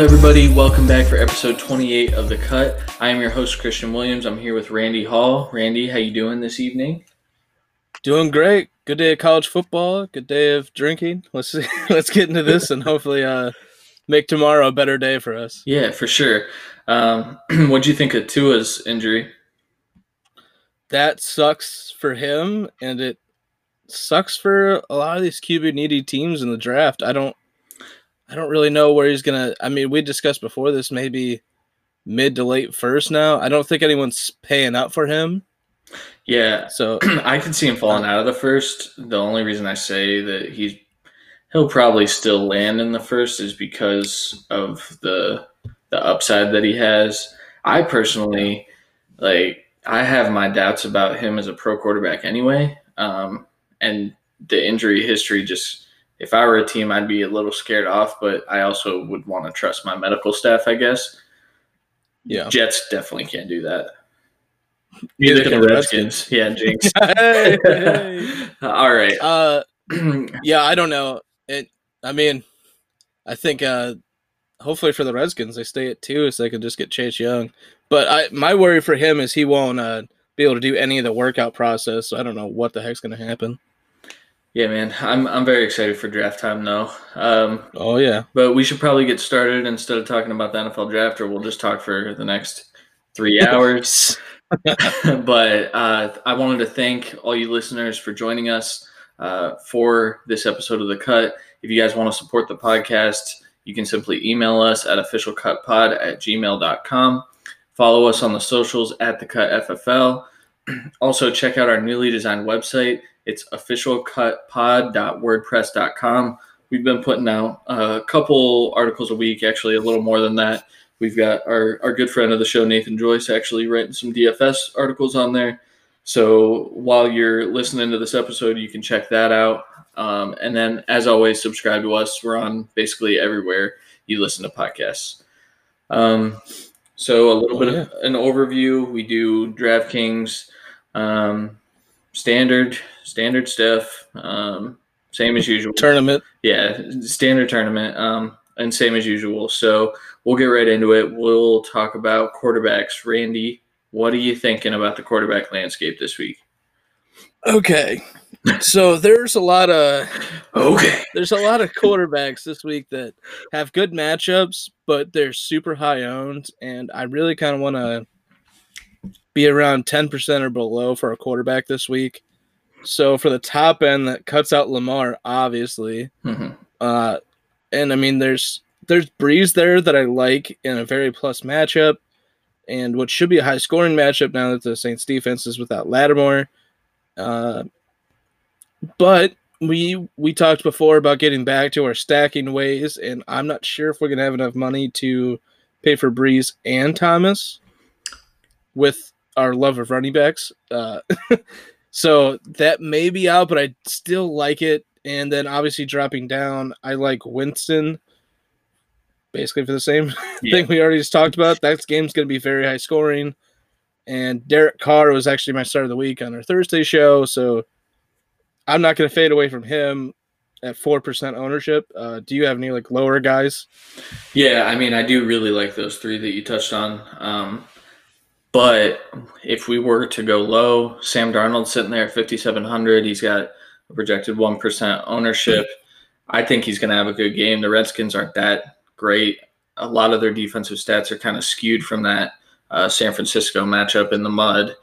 Up, everybody? Welcome back for episode 28 of The Cut. I am your host, Christian Williams. I'm here with Randy Hall. Randy, how you doing this evening? Doing great. Good day of college football. Good day of drinking. Let's see. Let's get into this and hopefully uh, make tomorrow a better day for us. Yeah, for sure. Um, what do you think of Tua's injury? That sucks for him, and it sucks for a lot of these QB needy teams in the draft. I don't I don't really know where he's gonna. I mean, we discussed before this maybe mid to late first. Now I don't think anyone's paying up for him. Yeah, So I could see him falling out of the first. The only reason I say that he's he'll probably still land in the first is because of the the upside that he has. I personally like I have my doubts about him as a pro quarterback anyway. Um, and the injury history just if I were a team, I'd be a little scared off, but I also would want to trust my medical staff, I guess. yeah, Jets definitely can't do that. Neither Neither can the Redskins. Yeah, jinx. Hey, hey. All right. uh, yeah, I don't know. It. I mean, I think uh, hopefully for the Redskins they stay at two so they can just get Chase Young. But I my worry for him is he won't uh, be able to do any of the workout process. So I don't know what the heck's gonna happen. Yeah, man. I'm I'm very excited for draft time though. Um, Oh yeah, but we should probably get started instead of talking about the NFL draft, or we'll just talk for the next three hours. but uh, I wanted to thank all you listeners for joining us uh, for this episode of The Cut. If you guys want to support the podcast, you can simply email us at officialcutpod at gmail.com. Follow us on the socials at The Cut FFL. Also, check out our newly designed website. It's officialcutpod.wordpress.com. We've been putting out a couple articles a week, actually, a little more than that. We've got our, our good friend of the show, Nathan Joyce, actually writing some DFS articles on there. So while you're listening to this episode, you can check that out. Um, and then, as always, subscribe to us. We're on basically everywhere you listen to podcasts. Um, so a little Oh, bit of an overview. We do DraftKings, um, standard standard stuff, um, same as usual. tournament. Yeah, standard tournament, um, and same as usual. So we'll get right into it. We'll talk about quarterbacks. Randy, what are you thinking about the quarterback landscape this week? Okay, so there's a lot of Okay. there's a lot of quarterbacks this week that have good matchups, but they're super high owned, and I really kind of want to be around ten percent or below for a quarterback this week. So for the top end, that cuts out Lamar, obviously. Mhm. Uh, and I mean, there's there's Brees there that I like in a very plus matchup, and what should be a high scoring matchup now that the Saints defense is without Lattimore. Uh, but we we talked before about getting back to our stacking ways, and I'm not sure if we're gonna have enough money to pay for Brees and Thomas with our love of running backs. Uh, so that may be out, but I still like it. And then obviously dropping down, I like Winston. Basically for the same Yeah. thing we already just talked about. That game's going to be very high scoring. And Derek Carr was actually my start of the week on our Thursday show, so I'm not going to fade away from him at four percent ownership. Uh, do you have any like lower guys? Yeah, I mean, I do really like those three that you touched on. Um, but if we were to go low, Sam Darnold's sitting there at 5,700. He's got a projected 1% ownership. I think he's going to have a good game. The Redskins aren't that great. A lot of their defensive stats are kind of skewed from that uh, San Francisco matchup in the mud.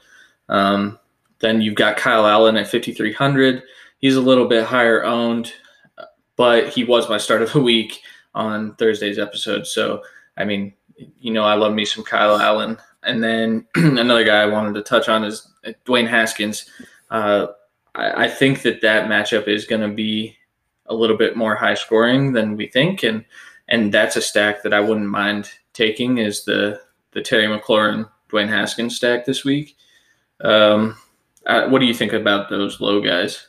Um, then you've got Kyle Allen at 5,300. He's a little bit higher owned, but he was my start of the week on Thursday's episode. So, I mean, you know, I love me some Kyle Allen. And then another guy I wanted to touch on is Dwayne Haskins. Uh, I, I think that that matchup is going to be a little bit more high scoring than we think, and and that's a stack that I wouldn't mind taking is the the Terry McLaurin Dwayne Haskins stack this week. Um, uh, what do you think about those low guys?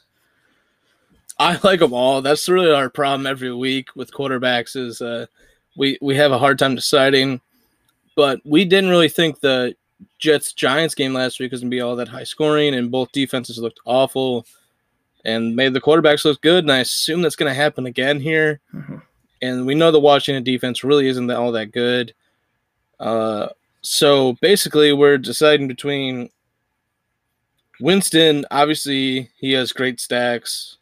I like them all. That's really our problem every week with quarterbacks is uh, we we have a hard time deciding. But we didn't really think the Jets Giants game last week was gonna be all that high scoring, and both defenses looked awful, and made the quarterbacks look good. And I assume that's gonna happen again here. Mhm. and we know the Washington defense really isn't all that good. Uh, so basically, we're deciding between Winston. Obviously, he has great stacks.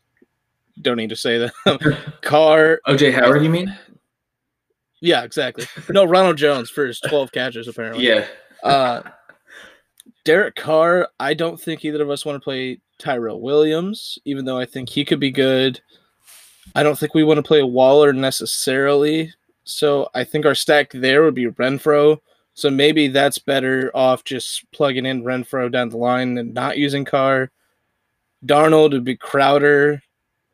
Don't need to say that. Carr. OJ Howard, you mean? Yeah, exactly. No, Ronald Jones for his 12 catches, apparently. Yeah. Uh, Derek Carr, I don't think either of us want to play Tyrell Williams, even though I think he could be good. I don't think we want to play Waller necessarily. So I think our stack there would be Renfrow. So maybe that's better off just plugging in Renfrow down the line and not using Carr. Darnold would be Crowder.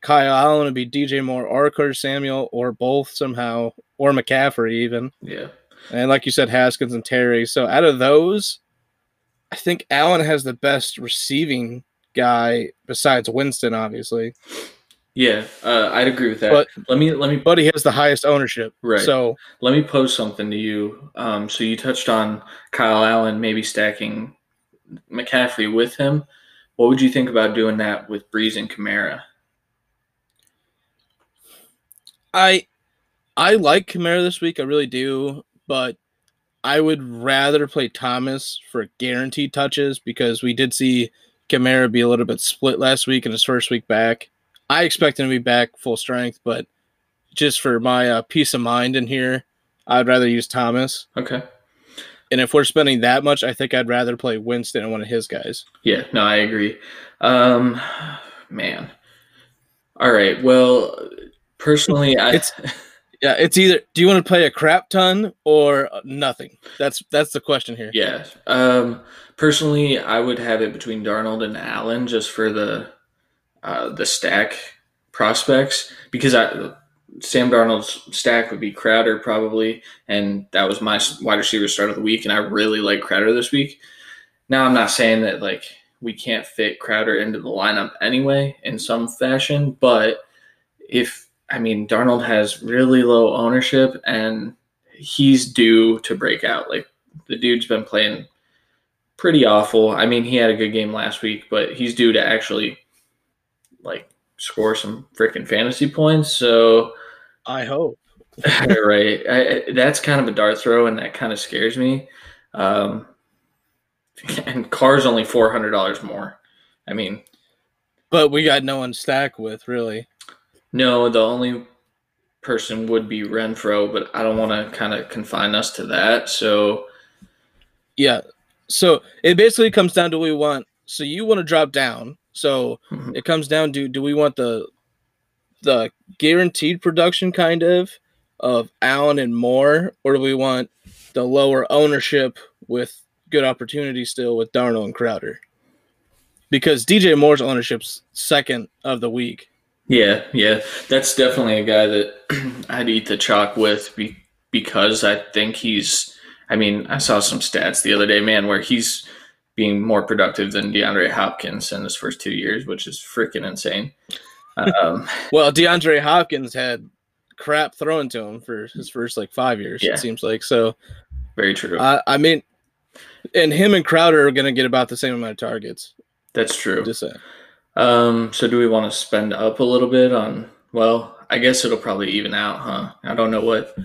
Kyle Allen would be DJ Moore or Curtis Samuel or both somehow, or McCaffrey even. Yeah. And like you said, Haskins and Terry. So out of those, I think Allen has the best receiving guy besides Winston, obviously. Yeah, uh, I'd agree with that. But- let me let me But he has the highest ownership. Right. So let me pose something to you. Um, so you touched on Kyle Allen maybe stacking McCaffrey with him. What would you think about doing that with Brees and Kamara? I I like Kamara this week. I really do. But I would rather play Thomas for guaranteed touches because we did see Kamara be a little bit split last week in his first week back. I expect him to be back full strength, but just for my uh, peace of mind in here, I'd rather use Thomas. Okay. And if we're spending that much, I think I'd rather play Winston and one of his guys. Yeah, no, I agree. Um, man. All right. Well, personally, I It's- Yeah, it's either do you want to play a crap ton or nothing? That's that's the question here. yeah. Um, personally, I would have it between Darnold and Allen just for the uh, the stack prospects because I Sam Darnold's stack would be Crowder probably, and that was my wide receiver start of the week, and I really like Crowder this week. Now I'm not saying that like we can't fit Crowder into the lineup anyway in some fashion, but if I mean Darnold has really low ownership and he's due to break out. Like the dude's been playing pretty awful. I mean, he had a good game last week, but he's due to actually like score some freaking fantasy points. So I hope. right, I, that's kind of a dart throw, and that kind of scares me. Um, and Carr's only four hundred dollars more. I mean, But we got no one stack with, really. no, the only person would be Renfrow, but I don't want to kind of confine us to that. So Yeah. So it basically comes down to what we want. So you want to drop down. So Mhm. it comes down to do we want the the guaranteed production kind of of Allen and Moore, or do we want the lower ownership with good opportunity still with Darnold and Crowder? Because DJ Moore's ownership's second of the week. Yeah, yeah, that's definitely a guy that I'd eat the chalk with be, because I think he's. I mean, I saw some stats the other day, man, where he's being more productive than DeAndre Hopkins in his first two years, which is freaking insane. Um, Well, DeAndre Hopkins had crap thrown to him for his first like five years, Yeah. it seems like. So very true. I I mean, and him and Crowder are going to get about the same amount of targets. that's true. Just saying. Um, so do we want to spend up a little bit on? Well, I guess it'll probably even out, huh? I don't know what.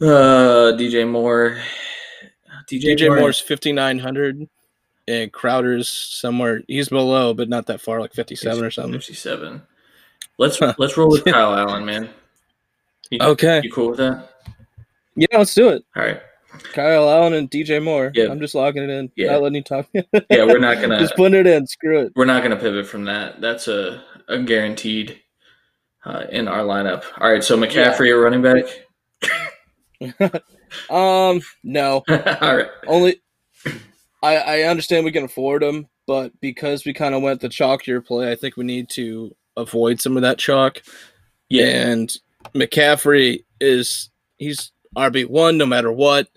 Uh, DJ Moore. DJ, DJ Moore. Moore's fifty nine hundred, and Crowder's somewhere. He's below, but not that far, like fifty seven or something. Fifty-seven. Let's let's roll with Kyle Allen, man. You, Okay. you cool with that? Yeah, let's do it. All right. Kyle Allen and DJ Moore. Yeah. I'm just logging it in. Yeah. Not letting you talk. Yeah, we're not gonna just put it in. Screw it. we're not gonna pivot from that. That's a a guaranteed uh, in our lineup. All right. So McCaffrey, a running back. Um, no. All right. Only I I understand we can afford them, but because we kind of went the chalkier play, I think we need to avoid some of that chalk. Yeah. And McCaffrey is he's RB one no matter what,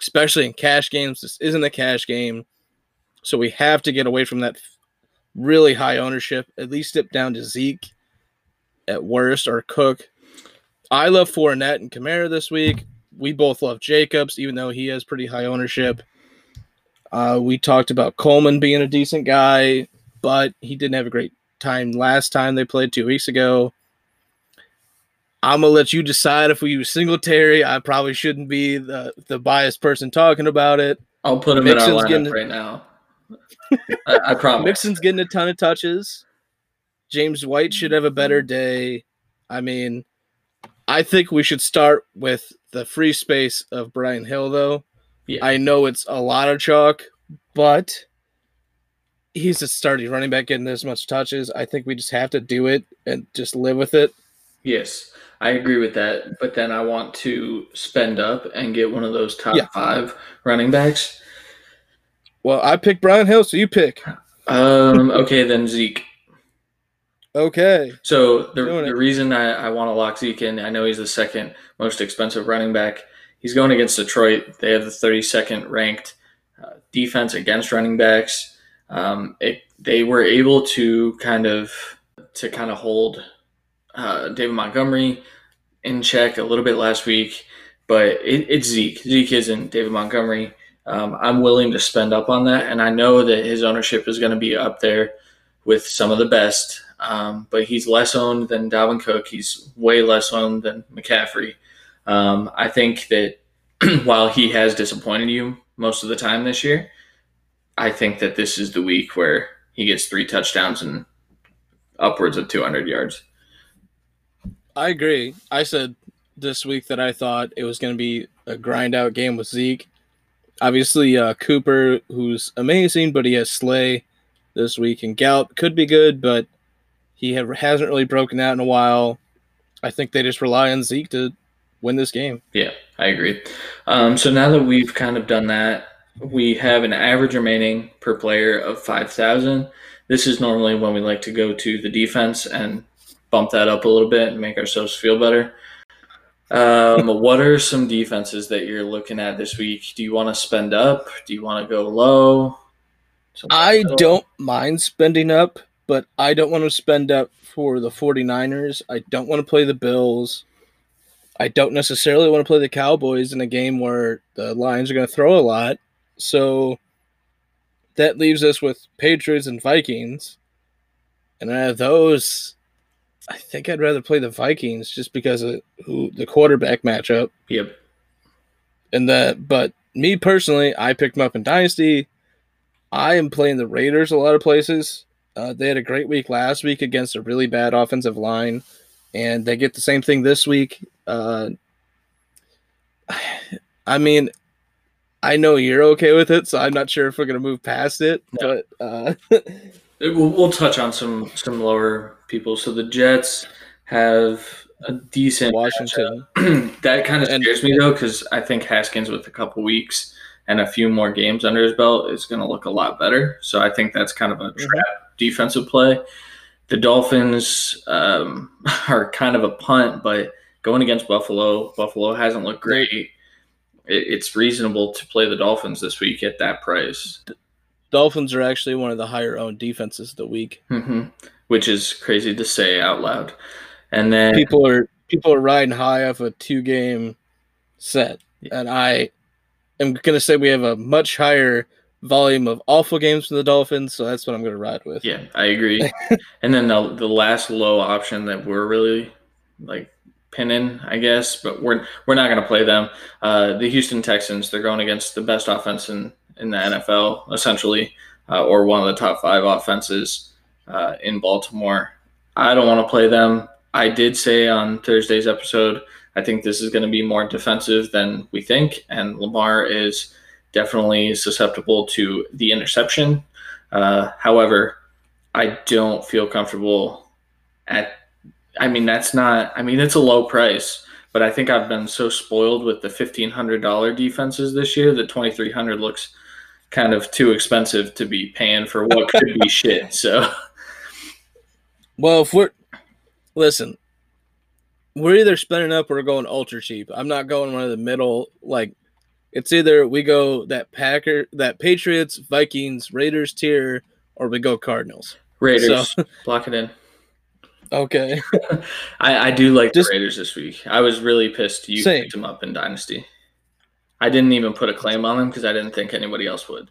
especially in cash games. This isn't a cash game, so we have to get away from that really high ownership. At least dip down to Zeke at worst or Cook. I love Fournette and Kamara this week. We both love Jacobs, even though he has pretty high ownership. Uh, we talked about Coleman being a decent guy, but he didn't have a great time last time they played two weeks ago. I'm gonna let you decide if we use Singletary. I probably shouldn't be the the biased person talking about it. I'll put him Mixon's in our lineup right now. I, I promise. Mixon's getting a ton of touches. James White should have a better day. I mean, I think we should start with the free space of Brian Hill, though. Yeah. I know it's a lot of chalk, but he's a starting running back getting this much touches. I think we just have to do it and just live with it. Yes, I agree with that. But then I want to spend up and get one of those top Yeah. five running backs. Well, I pick Brian Hill, so you pick. Um, okay, then Zeke. Okay. So the, the reason I, I want to lock Zeke in, I know he's the second most expensive running back. He's going against Detroit. They have the 32nd ranked uh, defense against running backs. Um, it, they were able to kind of to kind of hold uh, David Montgomery in check a little bit last week, but it, it's Zeke. Zeke isn't David Montgomery. Um, I'm willing to spend up on that, and I know that his ownership is going to be up there with some of the best. Um, but he's less owned than Dalvin Cook. He's way less owned than McCaffrey. Um, I think that while he has disappointed you most of the time this year, I think that this is the week where he gets three touchdowns and upwards of 200 yards. I agree. I said this week that I thought it was going to be a grind out game with Zeke. Obviously, uh, Cooper, who's amazing, but he has Slay this week, and Gallup could be good, but he have, hasn't really broken out in a while. I think they just rely on Zeke to win this game. Yeah, I agree. Um, so now that we've kind of done that, we have an average remaining per player of 5,000. This is normally when we like to go to the defense and bump that up a little bit and make ourselves feel better. Um, what are some defenses that you're looking at this week? Do you want to spend up? Do you want to go low? Something I middle? don't mind spending up, but I don't want to spend up for the 49ers. I don't want to play the Bills. I don't necessarily want to play the Cowboys in a game where the Lions are going to throw a lot. So that leaves us with Patriots and Vikings. And out of those, I think I'd rather play the Vikings just because of who the quarterback matchup. Yep. And that, but me personally, I picked them up in Dynasty. I am playing the Raiders a lot of places. Uh, they had a great week last week against a really bad offensive line, and they get the same thing this week. Uh, I mean, I know you're okay with it, so I'm not sure if we're gonna move past it. But uh, We'll, we'll touch on some some lower people. So the Jets have a decent Washington, that kind of And- scares me though, because I think Haskins with a couple weeks and a few more games under his belt is going to look a lot better. So I think that's kind of a trap defensive play. The Dolphins um, are kind of a punt, but going against Buffalo, Buffalo hasn't looked great. It, it's reasonable to play the Dolphins this week at that price, Dolphins are actually one of the higher owned defenses of the week. hmm which is crazy to say out loud. And then People are people are riding high off a two game set, Yeah. and I am gonna say we have a much higher volume of awful games from the Dolphins, so that's what I'm gonna ride with. Yeah, I agree. and then the, the last low option that we're really like pinning, I guess, but we're we're not going to play them. Uh, the Houston Texans, they're going against the best offense in in the NFL, essentially, uh, or one of the top five offenses uh, in Baltimore. I don't want to play them. I did say on Thursday's episode, I think this is going to be more defensive than we think, and Lamar is definitely susceptible to the interception. Uh, however, I don't feel comfortable at. I mean, that's not. I mean, it's a low price, but I think I've been so spoiled with the fifteen hundred dollar defenses this year that twenty three hundred looks kind of too expensive to be paying for what could be shit. So Well, if we're listen, we're either spending up or going ultra cheap. I'm not going one of the middle. Like it's either we go that Packer, that Patriots, Vikings, Raiders tier, or we go Cardinals. Raiders, block it in. Okay. I, I do like Just- the Raiders this week. I was really pissed you Same. picked them up in Dynasty. I didn't even put a claim on them because I didn't think anybody else would.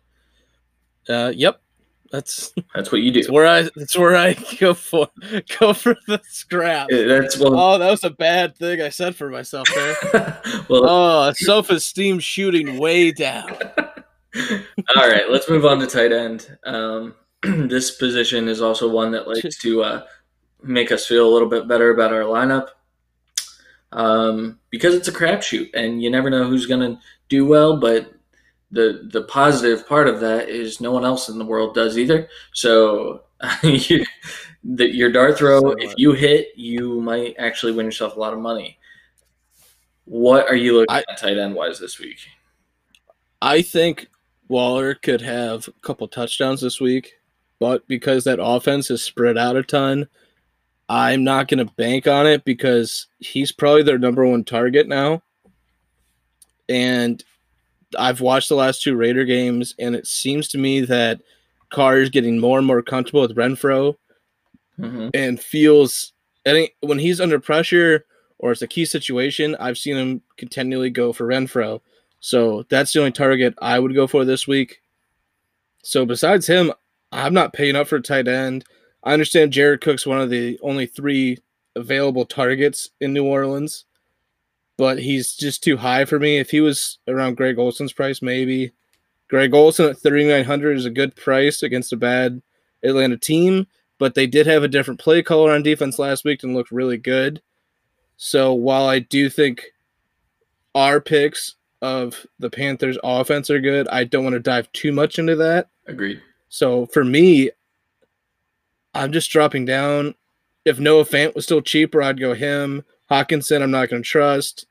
Uh, yep. That's That's what you do. that's where I that's where I go for go for the scrap. That's well. Oh, that was a bad thing I said for myself there. well, Oh, self esteem shooting way down. all right. Let's move on to tight end. Um, this position is also one that likes to uh, make us feel a little bit better about our lineup um, because it's a crapshoot, and you never know who's going to do well. But the the positive part of that is no one else in the world does either. So you, the, your dart throw, So if you hit, you might actually win yourself a lot of money. What are you looking I- at tight end wise this week? I think Waller could have a couple touchdowns this week, but because that offense is spread out a ton, I'm not going to bank on it because he's probably their number one target now. And I've watched the last two Raider games, and it seems to me that Carr is getting more and more comfortable with Renfrow hmm and feels any when he's under pressure or it's a key situation, I've seen him continually go for Renfrow. So that's the only target I would go for this week. So besides him, I'm not paying up for a tight end. I understand Jared Cook's one of the only three available targets in New Orleans, but he's just too high for me. If he was around Greg Olsen's price, maybe. Greg Olsen at 3,900 is a good price against a bad Atlanta team but they did have a different play color on defense last week and looked really good. So while I do think our picks of the Panthers offense are good, I don't want to dive too much into that. Agreed. So for me, I'm just dropping down. If Noah Fant was still cheaper, I'd go him. Hockenson, I'm not going to trust.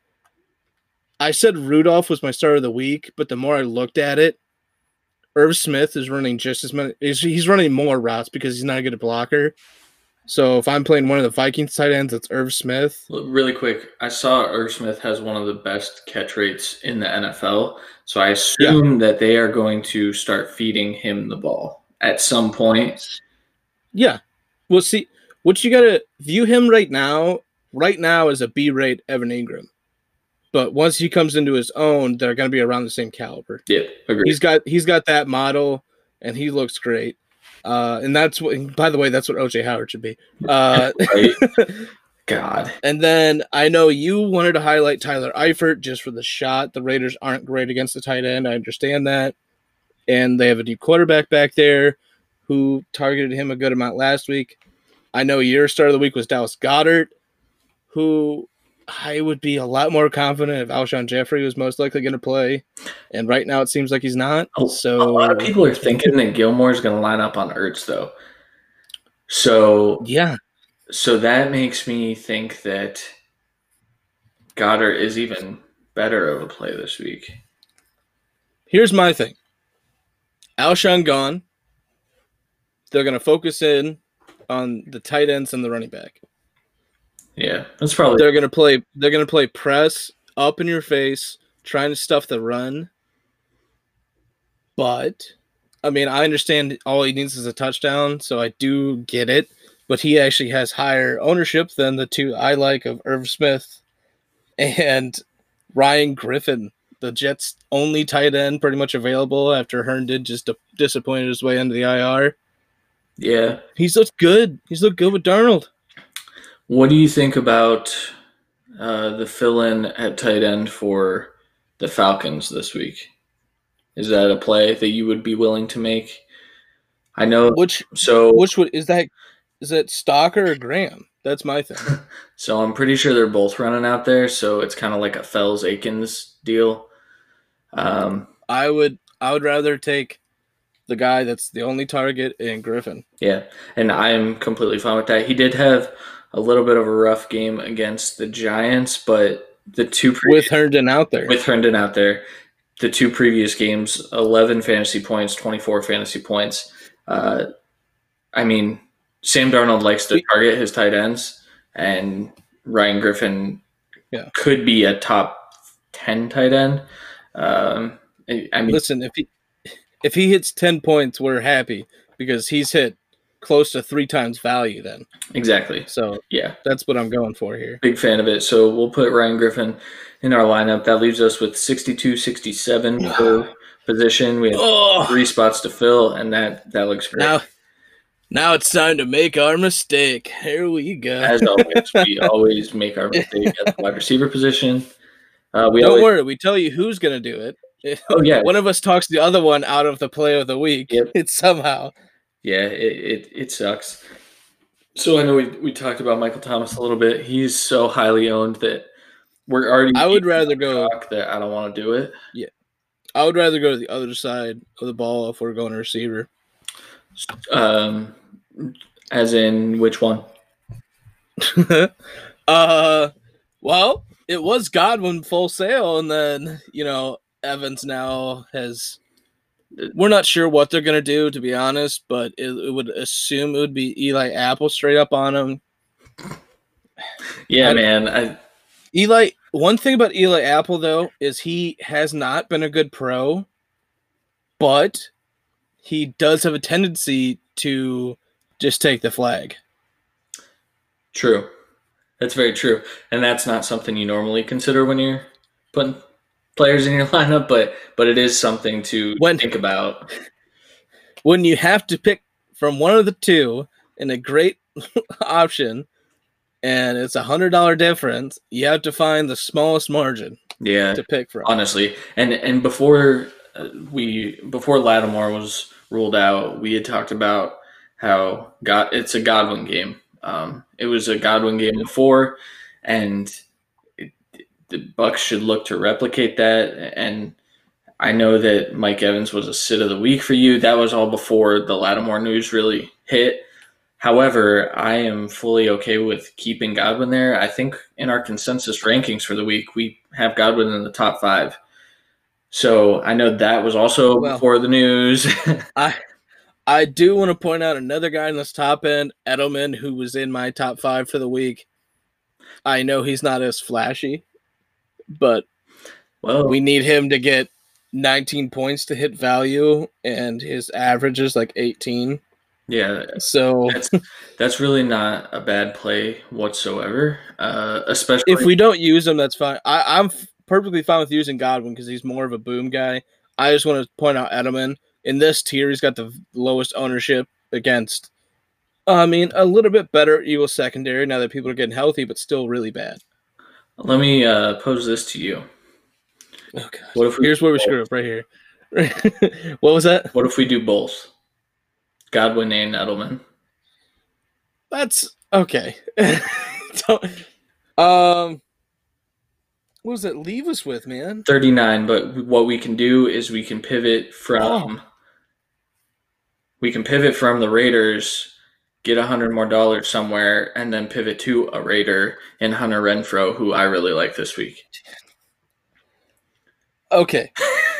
I said Rudolph was my start of the week, but the more I looked at it, Irv Smith is running just as many. He's, he's running more routes because he's not a good blocker. So if I'm playing one of the Vikings tight ends, it's Irv Smith. Really quick, I saw Irv Smith has one of the best catch rates in the NFL. So I assume that they are going to start feeding him the ball at some point. Yeah. Well, see, what you got to view him right now, right now is a B rate Evan Engram. But once he comes into his own, they're going to be around the same caliber. Yeah, agreed. He's got he's got that model, and he looks great. Uh, and that's what. By the way, that's what OJ Howard should be. Uh, God. and then I know you wanted to highlight Tyler Eifert just for the shot. The Raiders aren't great against the tight end. I understand that, and they have a new quarterback back there who targeted him a good amount last week. I know your start of the week was Dallas Goedert, who I would be a lot more confident if Alshon Jeffery was most likely going to play, and right now it seems like he's not. So A lot of people are thinking that Gilmore's going to line up on Ertz, though. So, yeah, so that makes me think that Goedert is even better of a play this week. here's my thing. Alshon gone. They're going to focus in on the tight ends and the running back. Yeah, that's probably They're going to play. They're to play press up in your face, trying to stuff the run. But I mean, I understand all he needs is a touchdown, so I do get it. But he actually has higher ownership than the two I like of Irv Smith and Ryan Griffin, the Jets' only tight end, pretty much available after Herndon just di- disappointed his way into the IR. yeah. He's looked good. He's looked good with Darnold. What do you think about uh, the fill-in at tight end for the Falcons this week? Is that a play that you would be willing to make? I know. Which So, which would is that? Is that Stocker or Graham? That's my thing. so I'm pretty sure they're both running out there. So it's kind of like a Fells Akins deal. Um, I would I would rather take the guy that's the only target in Griffin. Yeah, and I'm completely fine with that. He did have a little bit of a rough game against the Giants, but the two with Herndon out there. with Herndon out there, the two previous games, 11 fantasy points, 24 fantasy points. Uh, I mean, Sam Darnold likes to target his tight ends, and Ryan Griffin Yeah. could be a top 10 tight end. Um, I I mean, Listen, if he if he hits ten points, we're happy because he's hit close to three times value then. exactly. So Yeah. that's what I'm going for here. Big fan of it. So we'll put Ryan Griffin in our lineup. That leaves us with 62 67 for position. We have Oh, three spots to fill, and that that looks great. now, now it's time to make our mistake. Here we go. As always, we always make our mistake at the wide receiver position. Uh, we Don't always, worry, we tell you who's gonna do it. Oh yeah, One of us talks the other one out of the play of the week. Yep. It's somehow. Yeah. It, it it sucks. So I know we we talked about Michael Thomas a little bit. He's so highly owned that we're already. I would rather go. that I don't want to do it. Yeah, I would rather go to the other side of the ball if we're going to receiver. Um, as in which one? uh, well, it was Godwin full sale, and then you know Evans now has. We're not sure what they're gonna do, to be honest, but it, it would assume it would be Eli Apple straight up on him. Yeah, I- man. I Eli. One thing about Eli Apple though is he has not been a good pro, but he does have a tendency to just take the flag. True. That's very true. And that's not something you normally consider when you're putting players in your lineup, but but it is something to When- think about. when you have to pick from one of the two in a great option and it's a hundred dollar difference you have to find the smallest margin Yeah, to pick from honestly. And and before uh, we before Lattimore was ruled out, we had talked about how God it's a Godwin game. Um, it was a Godwin game before, and the Bucs should look to replicate that. And I know that Mike Evans was a sit of the week for you. That was all before the Lattimore news really hit. However, I am fully okay with keeping Godwin there. I think in our consensus rankings for the week, we have Godwin in the top five. So I know that was also Well- before the news. i i do want to point out another guy in this top end edelman who was in my top five for the week i know he's not as flashy but well, we need him to get 19 points to hit value and his average is like 18 yeah, so that's that's really not a bad play whatsoever. Uh, especially if we don't use him, that's fine. I, I'm f- perfectly fine with using Godwin because he's more of a boom guy. I just want to point out Edelman in this tier. He's got the lowest ownership against. I mean, a little bit better Eagles secondary now that people are getting healthy, but still really bad. Let me uh, pose this to you. Oh god! What if we Here's where we screw up right here. what was that? What if we do both? Godwin and Edelman. That's okay. Um, what does that leave us with, man? 39, but what we can do is we can pivot from we can pivot from the Raiders, get a hundred more dollars somewhere, and then pivot to a Raider and Hunter Renfrow, who I really like this week. Okay,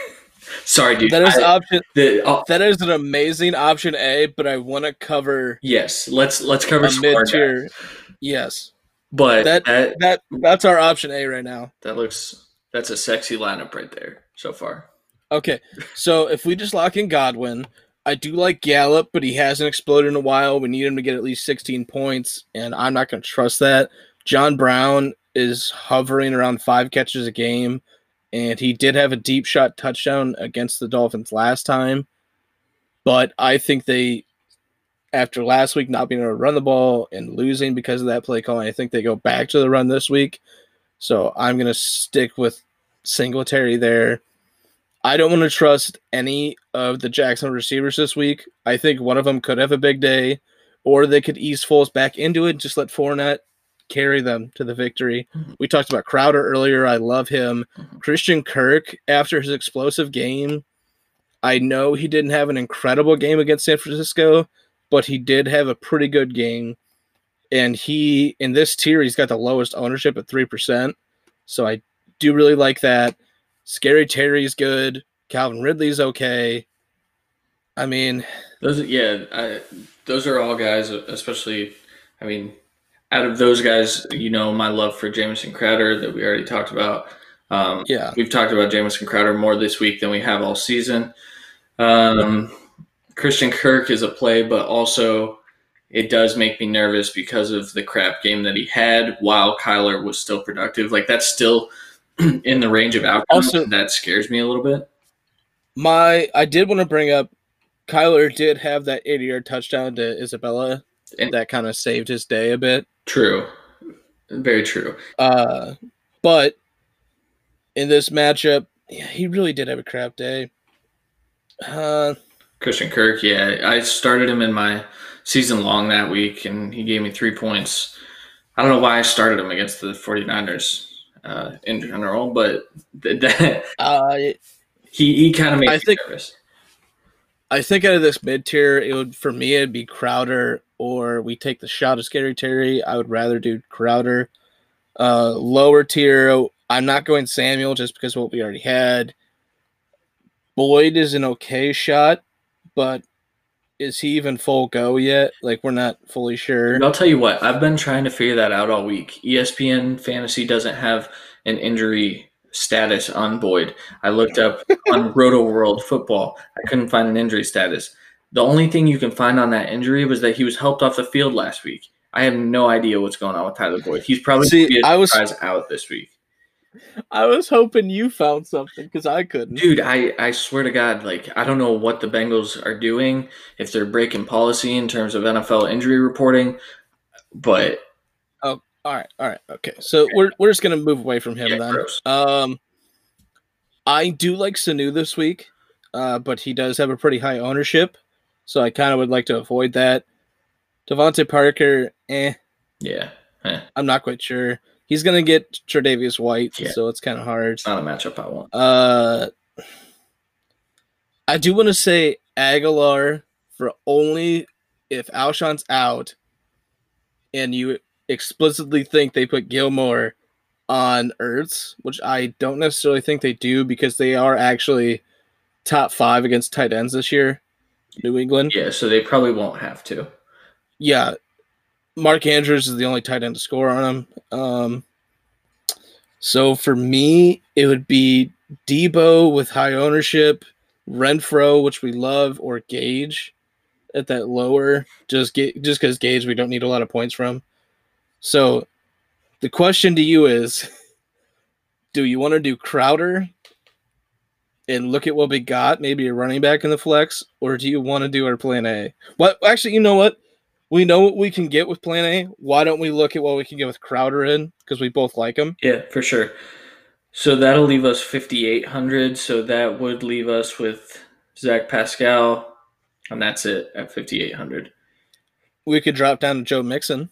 Sorry, dude. that is I- option. the, uh, That is an amazing option A, but I want to cover yes, let's let's cover some mid tier. Yes, But That- that, that that's our option A right now. that looks that's a sexy lineup right there so far. Okay, so if we just lock in Godwin, I do like Gallup, but he hasn't exploded in a while. We need him to get at least 16 points, and I'm not going to trust that. John Brown is hovering around five catches a game, and he did have a deep shot touchdown against the Dolphins last time. But I think they, after last week not being able to run the ball and losing because of that play calling, I think they go back to the run this week. So I'm going to stick with Singletary there. I don't want to trust any of the Jackson receivers this week. I think one of them could have a big day, or they could ease Foles back into it. and Just let Fournette carry them to the victory. Mhm. We talked about Crowder earlier. I love him. Mhm. Christian Kirk, after his explosive game, I know he didn't have an incredible game against San Francisco, but he did have a pretty good game. And he, in this tier, he's got the lowest ownership at 3%. So I do really like that. Scary Terry's good. Calvin Ridley's okay. I mean, Those, yeah, I, those are all guys. Especially, I mean, out of those guys, you know, my love for Jamison Crowder that we already talked about. Um, yeah. we've talked about Jamison Crowder more this week than we have all season. Um, Christian Kirk is a play, but also it does make me nervous because of the crap game that he had while Kyler was still productive. Like that's still in the range of outcomes. Also- that scares me a little bit. My I did want to bring up Kyler did have that 80 yard touchdown to Isabella. And- that kind of saved his day a bit. True. Very true. Uh, but in this matchup, yeah, he really did have a crap day. Uh, Christian Kirk, yeah. I started him in my season long that week, and he gave me three points. I don't know why I started him against the 49ers uh, in general, but th- that, uh, he, he kind of makes I think- nervous. I think out of this mid tier, it would for me it'd be Crowder or we take the shot of Scary Terry. I would rather do Crowder. Uh, lower tier, I'm not going Samuel just because of what we already had. Boyd is an okay shot, but is he even full go yet? Like we're not fully sure. I'll tell you what, I've been trying to figure that out all week. ESPN Fantasy doesn't have an injury status on Boyd. I looked up on Roto World Football. I couldn't find an injury status. The only thing you can find on that injury was that he was helped off the field last week. I have no idea what's going on with Tyler Boyd. He's probably See, going to be I was- out this week. I was hoping you found something because I couldn't. Dude, I, I swear to God, like I don't know what the Bengals are doing, if they're breaking policy in terms of NFL injury reporting, but Oh, All right, all right, okay. So we're we're just gonna move away from him yeah, then. gross. Um, I do like Sanu this week, uh, but he does have a pretty high ownership, so I kind of would like to avoid that. DeVante Parker, eh, Yeah, eh, I'm not quite sure. He's gonna get Tre'Davious White, Yeah. so it's kind of hard. it's not a matchup I want. Uh, I do want to say Agholor for only if Alshon's out, and you explicitly think they put Gilmore on Ertz, which I don't necessarily think they do because they are actually top five against tight ends this year. New England, Yeah, so they probably won't have to. yeah. Mark Andrews is the only tight end to score on him. Um, so for me, it would be Deebo with high ownership, Renfrow, which we love, or Gage at that lower. Just get just because Gage we don't need a lot of points from. So the question to you is do you want to do Crowder and look at what we got, maybe a running back in the flex, or do you want to do our plan A? What actually, you know what? We know what we can get with plan A. Why don't we look at what we can get with Crowder in? Because we both like him. Yeah, for sure. So that'll leave us 5,800. So that would leave us with Zach Pascal, and that's it at 5,800. We could drop down to Joe Mixon.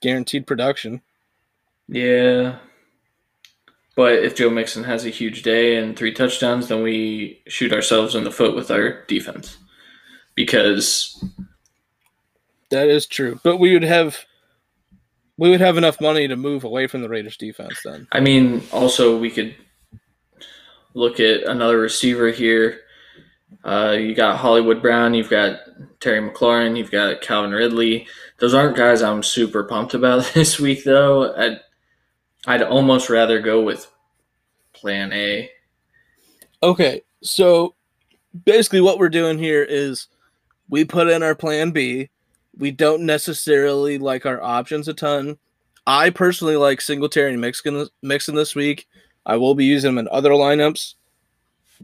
Guaranteed production. Yeah. But if Joe Mixon has a huge day and three touchdowns, then we shoot ourselves in the foot with our defense. Because That is true. But we would have we would have enough money to move away from the Raiders defense then. I mean, also we could look at another receiver here. Uh, you got Hollywood Brown, you've got Terry McLaurin, you've got Calvin Ridley. Those aren't guys I'm super pumped about this week, though. I'd I'd almost rather go with Plan A. Okay, so basically what we're doing here is we put in our plan B. We don't necessarily like our options a ton. I personally like Singletary and Mixon, Mixon this week. I will be using them in other lineups.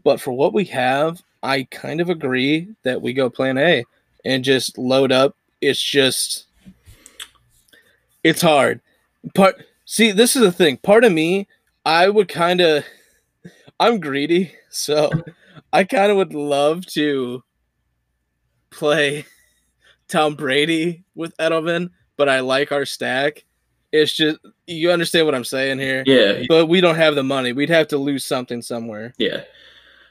But for what we have, I kind of agree that we go plan A and just load up. It's just it's hard. Part see, this is the thing. Part of me, I would kind of I'm greedy, so I kind of would love to play Tom Brady with Edelman, but I like our stack. It's just you understand what I'm saying here. Yeah, But we don't have the money. We'd have to lose something somewhere. Yeah.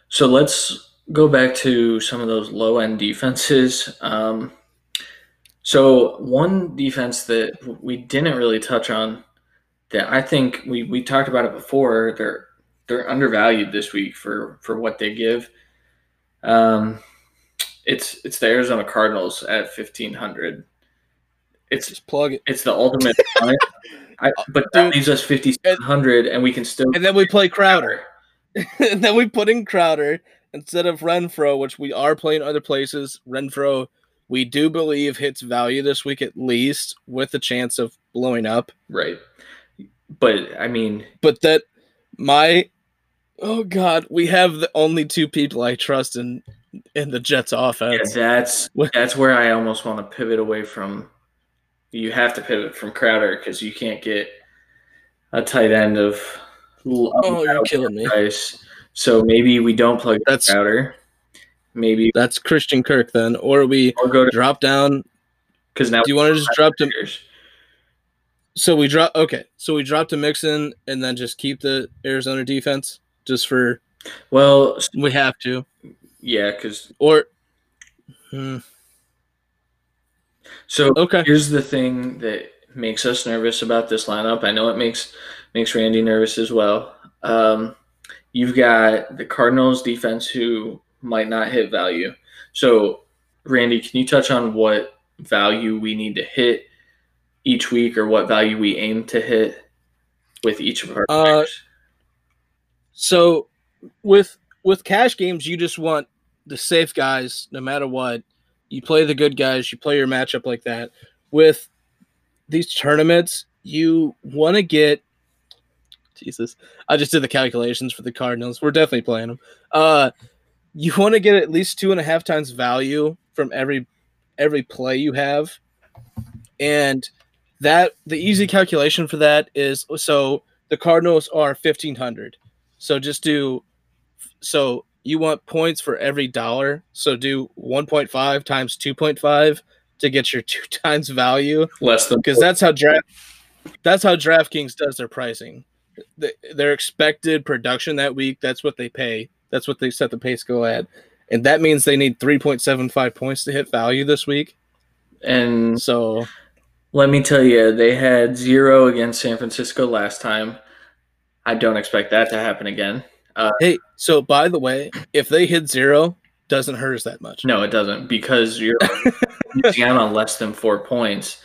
So let's go back to some of those low end defenses. Um, so one defense that we didn't really touch on that I think we, we talked about it before. They're they're undervalued this week for for what they give. Um, it's it's the Arizona Cardinals at fifteen hundred. It's Just plug it. it's the ultimate. I, but that leaves us fifty seven hundred, and we can still And then we play Crowder. and then we put in Crowder instead of Renfrow, which we are playing other places. Renfrow, we do believe hits value this week at least, with a chance of blowing up. Right. But I mean, But that my Oh God, we have the only two people I trust in in the Jets Yeah, offense. that's that's where I almost want to pivot away from. You have to pivot from Crowder because you can't get a tight end of. Oh, you're killing me. Price. So maybe we don't plug That's- Crowder. Maybe That's Christian Kirk then, or we or go to drop down. because now Do you want to just drop to? So we drop. Okay, so we drop to Mixon and then just keep the Arizona defense just for Well, we have to, yeah, because or. Hmm, so okay. here's the thing that makes us nervous about this lineup. I know it makes makes Randy nervous as well. Um, you've got the Cardinals defense who might not hit value. So, Randy, can you touch on what value we need to hit each week, or what value we aim to hit with each of our Uh, players? So with with cash games, you just want the safe guys, no matter what. You play the good guys. You play your matchup like that. With these tournaments, you want to get. Jesus, I just did the calculations for the Cardinals. We're definitely playing them. Uh, you want to get at least two and a half times value from every every play you have, and that the easy calculation for that is so the Cardinals are fifteen hundred. So just do so you want points for every dollar. So do 1.5 times 2.5 to get your two times value Less than because that's how draft that's how DraftKings does their pricing. The, their expected production that week, that's what they pay. That's what they set the pay scale at. And that means they need 3.75 points to hit value this week. and So Let me tell you, they had zero against San Francisco last time. I don't expect that to happen again. hey, so by the way, if they hit zero, doesn't hurt us that much. No, it doesn't because you're out on less than four points.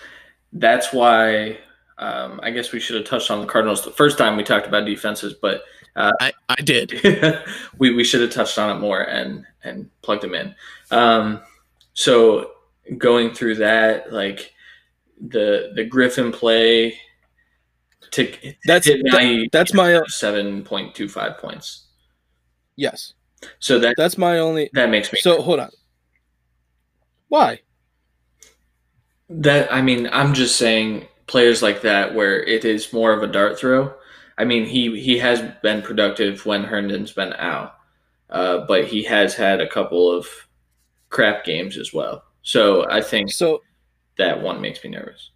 That's why um, I guess we should have touched on the Cardinals the first time we talked about defenses, but I, I did. we, we should have touched on it more and and plugged them in. Um, so going through that, like the the Griffin play to That's value, that's my seven point two five points. yes. So that That's my only that makes me So hold on. Why? that I mean I'm just saying players like that where it is more of a dart throw. I mean he he has been productive when Herndon's been out, uh, but he has had a couple of crap games as well. So I think So that one makes me nervous.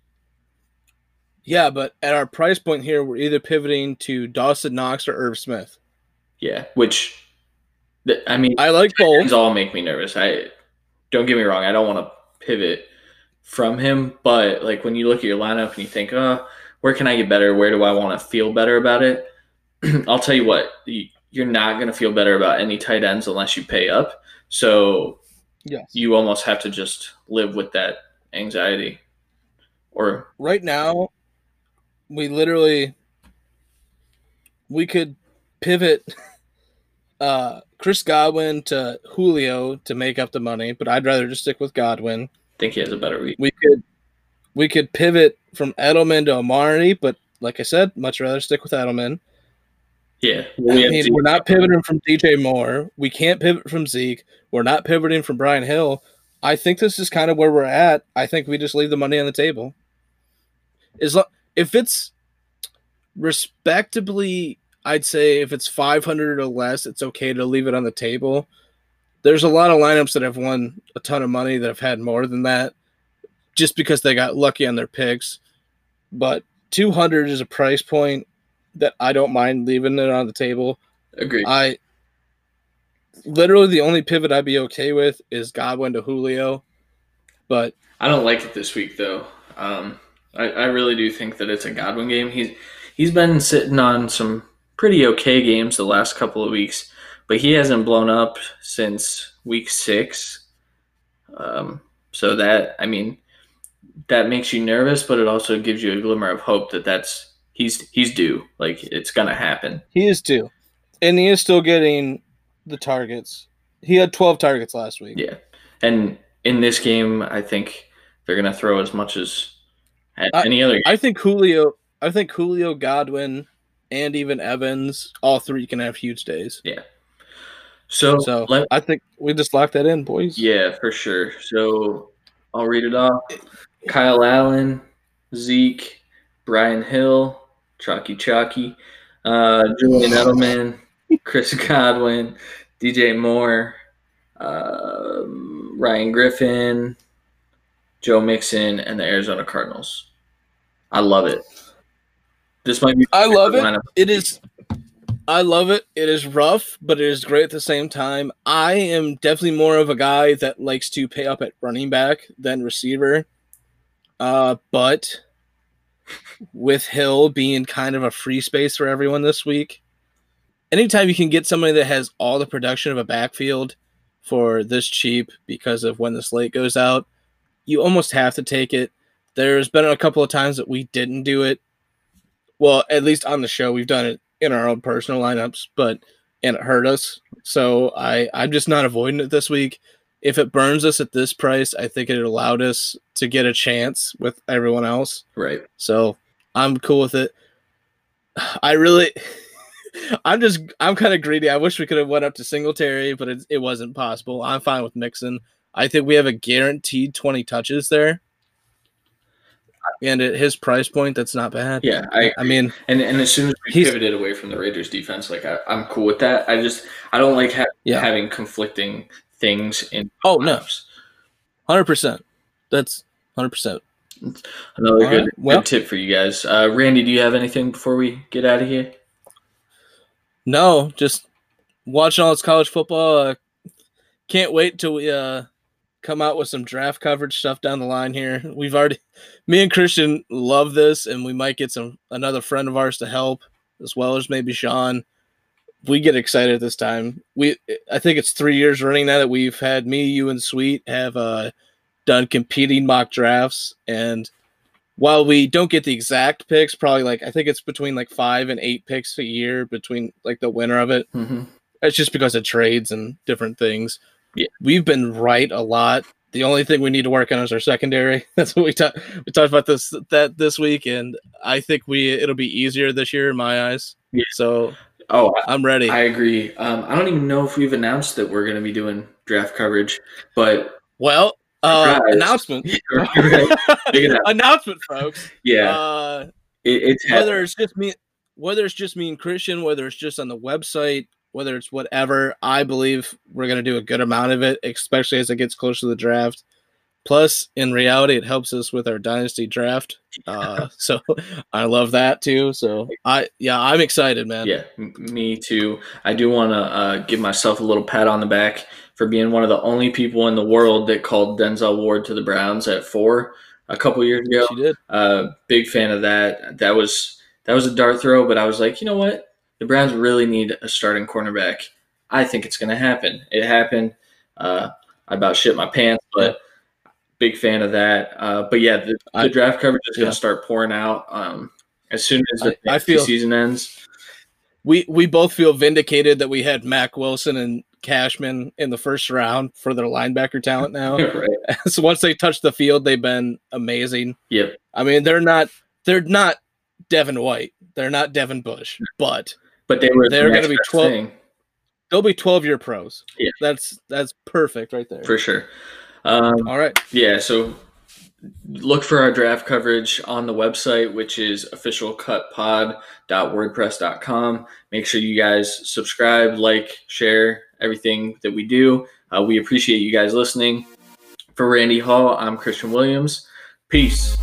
Yeah, but at our price point here, we're either pivoting to Dawson Knox or Irv Smith. Yeah, which I mean I like these both. all make me nervous. I don't get me wrong. I don't want to pivot from him, but like when you look at your lineup and you think, oh, where can I get better? Where do I want to feel better about it? I'll tell you what, you- you're not going to feel better about any tight ends unless you pay up. So Yes. you almost have to just live with that anxiety. Or Right now, we literally we could pivot uh Chris Godwin to Julio to make up the money, but I'd rather just stick with Godwin. I think he has a better week. We could we could pivot from Edelman to Amari, but like I said, much rather stick with Edelman. Yeah, we have mean, we're not pivoting from DJ Moore. We can't pivot from Zeke. We're not pivoting from Brian Hill. I think this is kind of where we're at. I think we just leave the money on the table. Is if it's respectably, I'd say if it's 500 or less, it's okay to leave it on the table. There's a lot of lineups that have won a ton of money that have had more than that just because they got lucky on their picks. But 200 is a price point that I don't mind leaving it on the table. Agreed. I literally the only pivot I'd be okay with is Godwin to Julio. But I don't like it this week though. Um, I, I really do think that it's a Godwin game. He's he's been sitting on some pretty okay games the last couple of weeks, but he hasn't blown up since week six. Um, so that I mean, that makes you nervous, but it also gives you a glimmer of hope that that's he's he's due. Like it's gonna happen. he is due, And he is still getting the targets. He had 12 targets last week. Yeah, and in this game, I think they're gonna throw as much as at I- any other. I think Julio I think Julio Godwin and even Evans, all three can have huge days. Yeah. So, So let, I think we just lock that in, boys. yeah, for sure. So I'll read it off. Kyle Allen, Zeke, Brian Hill, Chalky Chalky, uh, Julian Edelman, Chris Godwin, DJ Moore, um, Ryan Griffin, Joe Mixon, and the Arizona Cardinals. I love it. This might be. I love it. lineup. It is. I love it. It is rough, but it is great at the same time. I am definitely more of a guy that likes to pay up at running back than receiver. Uh, but with Hill being kind of a free space for everyone this week, anytime you can get somebody that has all the production of a backfield for this cheap because of when the slate goes out, you almost have to take it. There's been a couple of times that we didn't do it. Well, at least on the show, we've done it in our own personal lineups, but and it hurt us. So I I'm just not avoiding it this week. If it burns us at this price, I think it allowed us to get a chance with everyone else. Right. So I'm cool with it. I really, I'm just, I'm kind of greedy. I wish we could have went up to Singletary, but it, it wasn't possible. I'm fine with Mixon. I think we have a guaranteed 20 touches there. And at his price point, that's not bad. Yeah. I I mean, And and as soon as we pivoted away from the Raiders defense, like I, I'm cool with that. I just I don't like ha- Yeah. having conflicting things in oh no, 100%. That's 100%. Another All good, right, well- good tip for you guys. Uh, Randy, do you have anything before we get out of here? No, just watching all this college football. Uh, can't wait till we uh, come out with some draft coverage stuff down the line here. We've already, me and Christian love this, and we might get some another friend of ours to help, as well as maybe Sean. We get excited this time. We, I think it's three years running now that we've had me, you, and Sweet have uh, done competing mock drafts, and while we don't get the exact picks, probably like I think it's between like five and eight picks a year between like the winner of it. Mm-hmm. It's just because of trades and different things. Yeah. We've been right a lot. The only thing we need to work on is our secondary. That's what we talked we talked about this that this week, and I think we it'll be easier this year in my eyes. Yeah. So Oh, I'm ready. I agree. Um, I don't even know if we've announced that we're going to be doing draft coverage, but well, uh, announcement. Announcement, folks. yeah, Uh, it, it's whether it's just me whether it's just me and christian whether it's just on the website whether it's whatever i believe we're going to do a good amount of it especially as it gets closer to the draft plus in reality it helps us with our dynasty draft uh, so i love that too so i yeah i'm excited man Yeah, m- me too. I do want to uh, give myself a little pat on the back for being one of the only people in the world that called Denzel Ward to the Browns at four a couple years ago. she did Uh, big fan of that. That was that was a dart throw, but I was like, you know what? The Browns really need a starting cornerback. I think it's going to happen. It happened. Uh, I about shit my pants, but big fan of that. Uh, but yeah, the, the I- draft coverage is going to start pouring out um, as soon as the I- I feel- season ends. we we both feel vindicated that we had mack wilson and cashman in the first round for their linebacker talent now right. so once they touch the field they've been amazing Yep. I mean, they're not they're not Devin White. They're not Devin Bush, but But they were They're gonna be 12 thing, they'll be 12 year pros. Yeah. That's that's perfect right there. for sure. Um, All right. Yeah, so look for our draft coverage on the website, which is officialcutpod.wordpress.com. Make sure you guys subscribe, like, share everything that we do. Uh, we appreciate you guys listening. For Randy Hall, I'm Christian Williams. Peace.